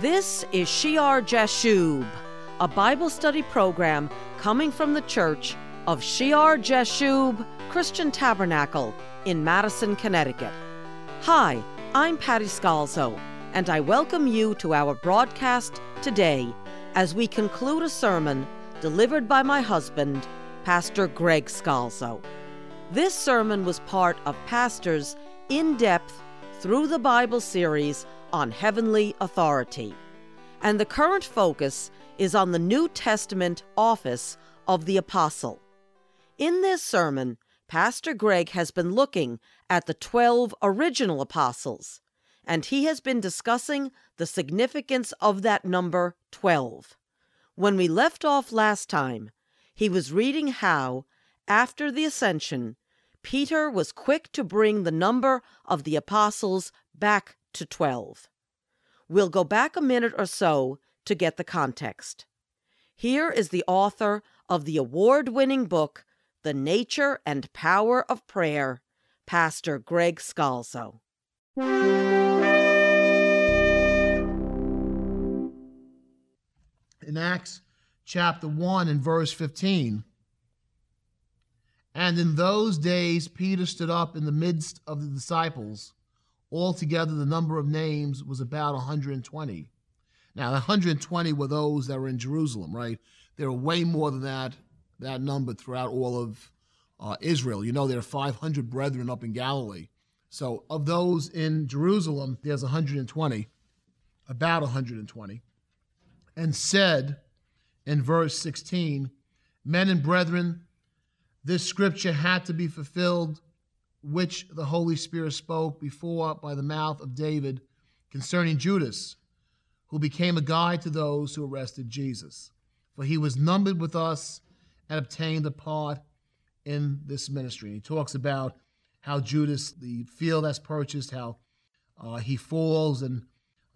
This is Shear Jashub, a Bible study program coming from the church of Shear Jashub Christian Tabernacle in Madison, Connecticut. Hi, I'm Patty Scalzo, and I welcome you to our broadcast today as we conclude a sermon delivered by my husband, Pastor Greg Scalzo. This sermon was part of Pastor's in depth through the Bible series on heavenly authority. And the current focus is on the New Testament office of the apostle. In this sermon, Pastor Greg has been looking at the 12 original apostles, and he has been discussing the significance of that number 12. When we left off last time, he was reading how, after the ascension, Peter was quick to bring the number of the apostles back to 12. We'll go back a minute or so to get the context. Here is the author of the award winning book, The Nature and Power of Prayer, Pastor Greg Scalzo. In Acts chapter 1 and verse 15, and in those days Peter stood up in the midst of the disciples. Altogether, the number of names was about 120. Now, 120 were those that were in Jerusalem, right? There were way more than that, that number throughout all of uh, Israel. You know, there are 500 brethren up in Galilee. So, of those in Jerusalem, there's 120, about 120. And said in verse 16, Men and brethren, this scripture had to be fulfilled, which the Holy Spirit spoke before by the mouth of David concerning Judas, who became a guide to those who arrested Jesus. For he was numbered with us and obtained a part in this ministry. he talks about how Judas, the field that's purchased, how uh, he falls and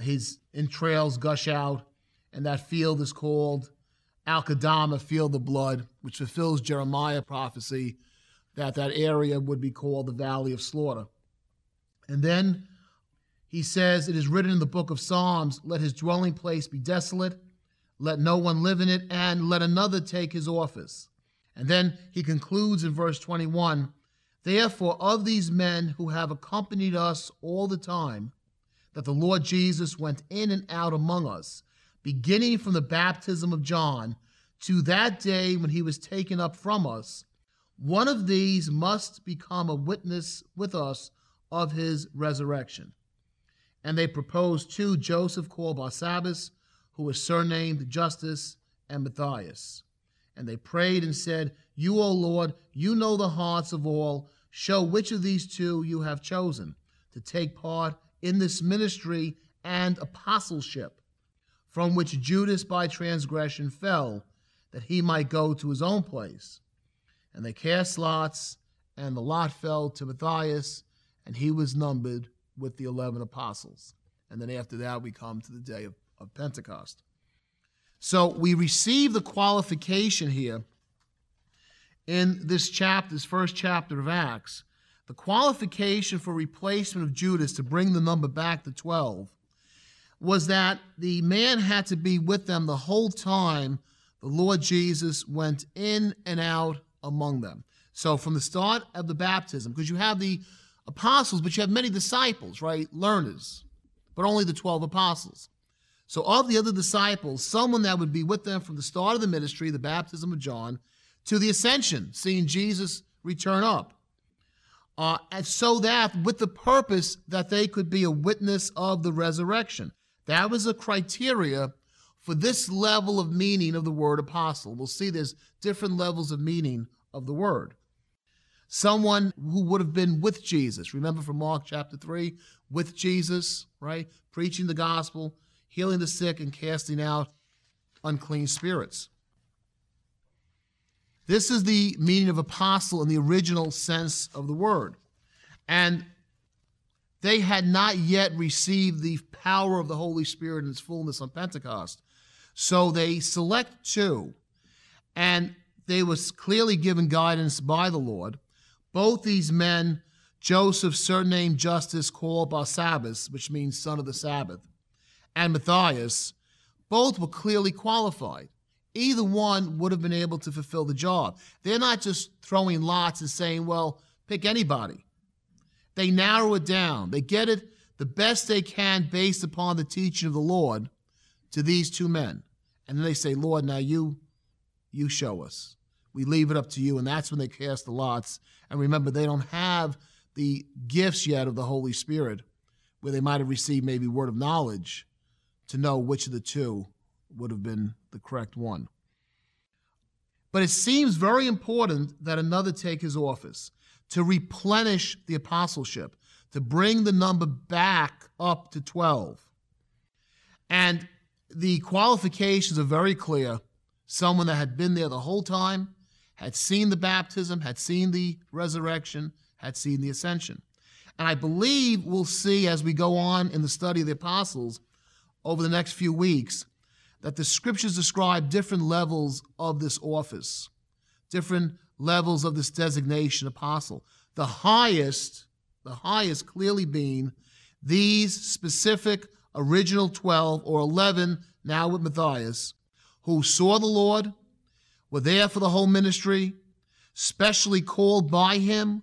his entrails gush out, and that field is called Akel Dama, field of blood, which fulfills Jeremiah prophecy that that area would be called the Valley of Slaughter. And then he says, It is written in the book of Psalms, let his dwelling place be desolate, let no one live in it, and let another take his office. And then he concludes in verse 21 Therefore, of these men who have accompanied us all the time, that the Lord Jesus went in and out among us, beginning from the baptism of John to that day when he was taken up from us, one of these must become a witness with us of his resurrection. And they proposed two Joseph called Barsabbas, who was surnamed Justus, and Matthias. And they prayed and said, You, O Lord, you know the hearts of all. Show which of these two you have chosen to take part in this ministry and apostleship from which Judas by transgression fell, that he might go to his own place. And they cast lots, and the lot fell to Matthias, and he was numbered with the 11 apostles. And then after that, we come to the day of, of Pentecost. So we receive the qualification here in this chapter, this first chapter of Acts. The qualification for replacement of Judas to bring the number back to 12 was that the man had to be with them the whole time the Lord Jesus went in and out among them. So from the start of the baptism, because you have the apostles, but you have many disciples, right? Learners, but only the 12 apostles. So of the other disciples, someone that would be with them from the start of the ministry, the baptism of John, to the ascension, seeing Jesus return up. Uh, and so that with the purpose that they could be a witness of the resurrection. That was a criteria for this level of meaning of the word apostle. We'll see there's different levels of meaning of the word. Someone who would have been with Jesus. Remember from Mark chapter 3, with Jesus, right? Preaching the gospel, healing the sick, and casting out unclean spirits. This is the meaning of apostle in the original sense of the word. And they had not yet received the power of the Holy Spirit in its fullness on Pentecost. So they select two, and they was clearly given guidance by the Lord. Both these men, Joseph, surnamed Justus, called Barsabbas, which means son of the Sabbath, and Matthias, both were clearly qualified. Either one would have been able to fulfill the job. They're not just throwing lots and saying, well, pick anybody. They narrow it down. They get it the best they can based upon the teaching of the Lord to these two men. And then they say, Lord, now you you show us. We leave it up to you. And that's when they cast the lots. And remember, they don't have the gifts yet of the Holy Spirit, where they might have received maybe word of knowledge to know which of the two would have been the correct one. But it seems very important that another take his office to replenish the apostleship, to bring the number back up to 12. And the qualifications are very clear. Someone that had been there the whole time, had seen the baptism, had seen the resurrection, had seen the ascension. And I believe we'll see as we go on in the study of the apostles over the next few weeks that the scriptures describe different levels of this office, different levels of this designation apostle. The highest, the highest clearly being these specific original 12 or 11 now with Matthias who saw the Lord, were there for the whole ministry, specially called by him.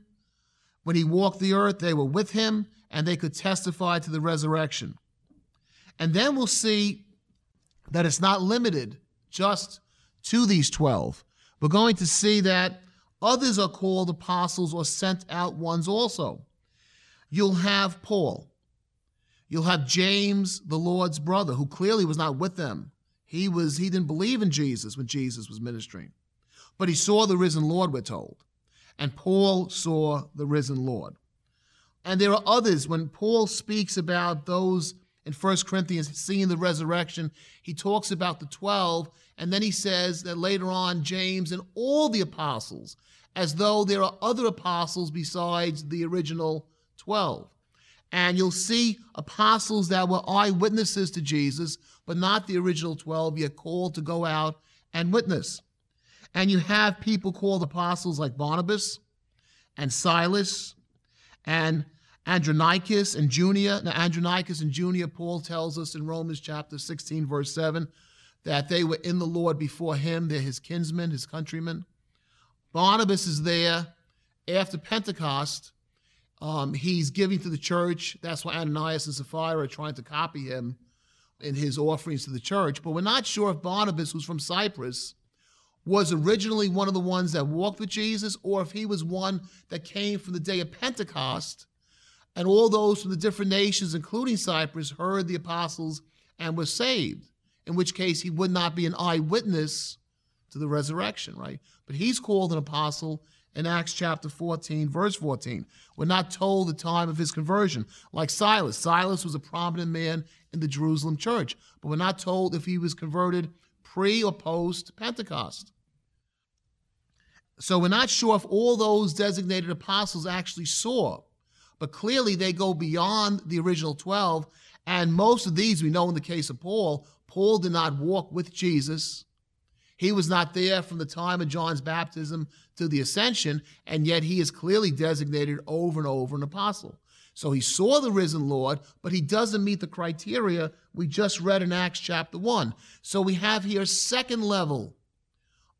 When he walked the earth, they were with him and they could testify to the resurrection. And then we'll see that it's not limited just to these 12. We're going to see that others are called apostles or sent out ones also. You'll have Paul. You'll have James, the Lord's brother, who clearly was not with them. He was he didn't believe in Jesus when Jesus was ministering. But he saw the risen Lord, we're told. And Paul saw the risen Lord. And there are others when Paul speaks about those in 1 Corinthians seeing the resurrection, he talks about the 12, and then he says that later on, James and all the apostles, as though there are other apostles besides the original 12. And you'll see apostles that were eyewitnesses to Jesus, but not the original 12, yet called to go out and witness. And you have people called apostles like Barnabas and Silas and Andronicus and Junia. Now, Andronicus and Junia, Paul tells us in Romans chapter 16, verse 7, that they were in the Lord before him. They're his kinsmen, his countrymen. Barnabas is there after Pentecost. Um, he's giving to the church. That's why Ananias and Sapphira are trying to copy him in his offerings to the church. But we're not sure if Barnabas, who's from Cyprus, was originally one of the ones that walked with Jesus or if he was one that came from the day of Pentecost and all those from the different nations, including Cyprus, heard the apostles and were saved, in which case he would not be an eyewitness to the resurrection, right? But he's called an apostle in Acts chapter 14, verse 14. We're not told the time of his conversion, like Silas. Silas was a prominent man in the Jerusalem church, but we're not told if he was converted pre or post Pentecost. So we're not sure if all those designated apostles actually saw but clearly they go beyond the original 12. And most of these, we know in the case of Paul, Paul did not walk with Jesus. He was not there from the time of John's baptism to the ascension, and yet he is clearly designated over and over an apostle. So he saw the risen Lord, but he doesn't meet the criteria we just read in Acts chapter 1. So we have here a second level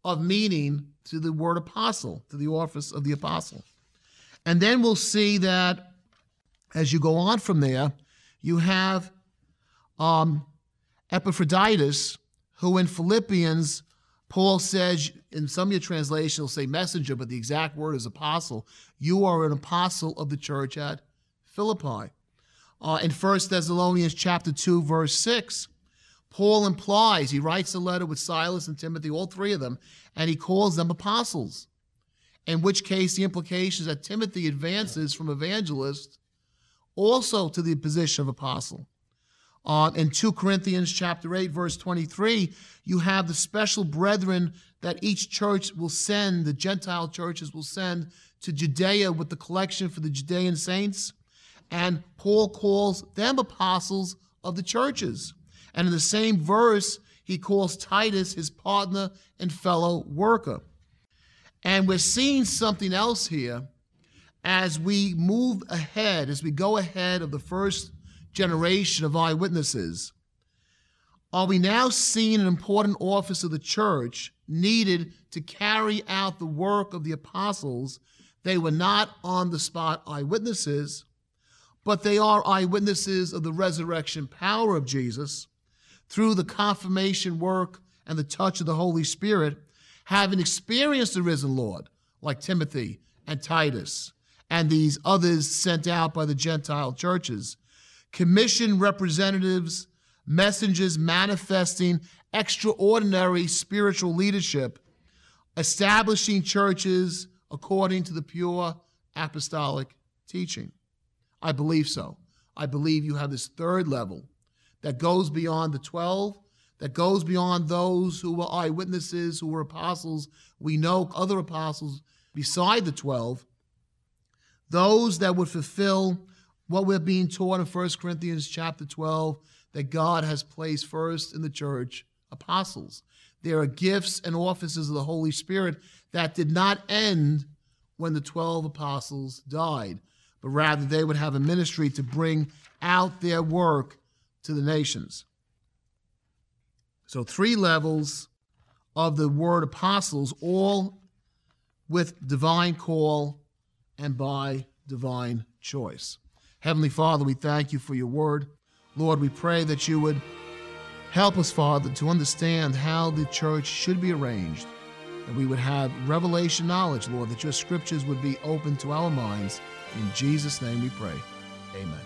of meaning to the word apostle, to the office of the apostle. And then we'll see that as you go on from there, you have um, Epaphroditus, who in Philippians, Paul says, in some of your translations, will say messenger, but the exact word is apostle. You are an apostle of the church at Philippi. Uh, in 1 Thessalonians chapter 2, verse 6, Paul implies, he writes a letter with Silas and Timothy, all three of them, and he calls them apostles. In which case, the implication is that Timothy advances from evangelist also to the position of apostle. Uh, in 2 Corinthians chapter 8, verse 23, you have the special brethren that each church will send, the Gentile churches will send to Judea with the collection for the Judean saints. And Paul calls them apostles of the churches. And in the same verse, he calls Titus his partner and fellow worker. And we're seeing something else here as we move ahead, as we go ahead of the first generation of eyewitnesses, Are we now seeing an important office of the church needed to carry out the work of the apostles? They were not on the spot eyewitnesses, but they are eyewitnesses of the resurrection power of Jesus through the confirmation work and the touch of the Holy Spirit, having experienced the risen Lord, like Timothy and Titus and these others sent out by the Gentile churches, commission representatives messengers manifesting extraordinary spiritual leadership, establishing churches according to the pure apostolic teaching. I believe so. I believe you have this third level that goes beyond the 12, that goes beyond those who were eyewitnesses, who were apostles. We know other apostles beside the 12, those that would fulfill what we're being taught in 1 Corinthians chapter 12 that God has placed first in the church apostles. There are gifts and offices of the Holy Spirit that did not end when the 12 apostles died, but rather they would have a ministry to bring out their work to the nations. So, three levels of the word apostles, all with divine call and by divine choice. Heavenly Father, we thank you for your word. Lord, we pray that you would help us, Father, to understand how the church should be arranged, that we would have revelation knowledge, Lord, that your scriptures would be open to our minds. In Jesus' name we pray. Amen.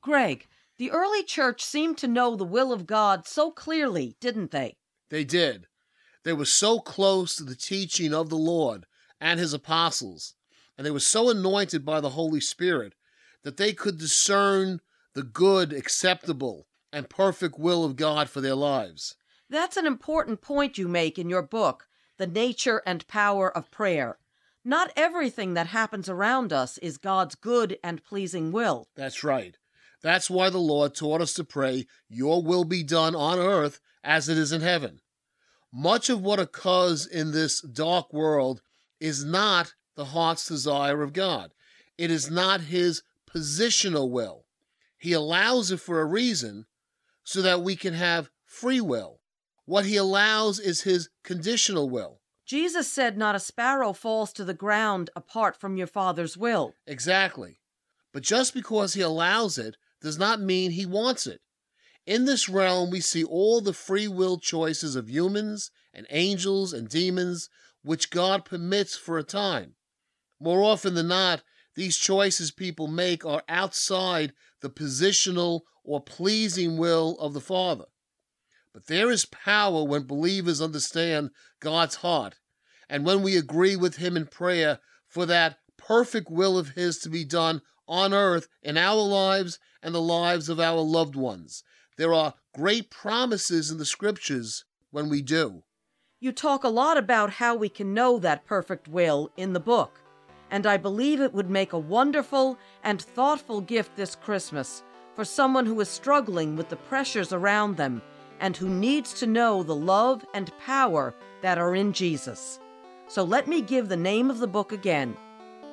Greg, the early church seemed to know the will of God so clearly, didn't they? They did. They were so close to the teaching of the Lord and his apostles and they were so anointed by the Holy Spirit that they could discern the good, acceptable, and perfect will of God for their lives. That's an important point you make in your book, The Nature and Power of Prayer. Not everything that happens around us is God's good and pleasing will. That's right. That's why the Lord taught us to pray, Your will be done on earth as it is in heaven. Much of what occurs in this dark world is not the heart's desire of God. It is not his positional will. He allows it for a reason so that we can have free will. What he allows is his conditional will. Jesus said, Not a sparrow falls to the ground apart from your Father's will. Exactly. But just because he allows it does not mean he wants it. In this realm, we see all the free will choices of humans and angels and demons, which God permits for a time. More often than not, these choices people make are outside the positional or pleasing will of the Father. But there is power when believers understand God's heart and when we agree with Him in prayer for that perfect will of His to be done on earth in our lives and the lives of our loved ones. There are great promises in the scriptures when we do. You talk a lot about how we can know that perfect will in the book and I believe it would make a wonderful and thoughtful gift this Christmas for someone who is struggling with the pressures around them and who needs to know the love and power that are in Jesus. So let me give the name of the book again.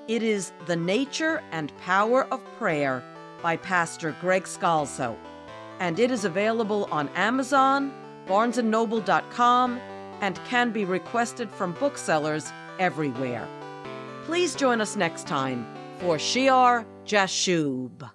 It is The Nature and Power of Prayer by Pastor Greg Scalzo, and it is available on Amazon, barnesandnoble.com, and can be requested from booksellers everywhere. Please join us next time for Shear Jashub.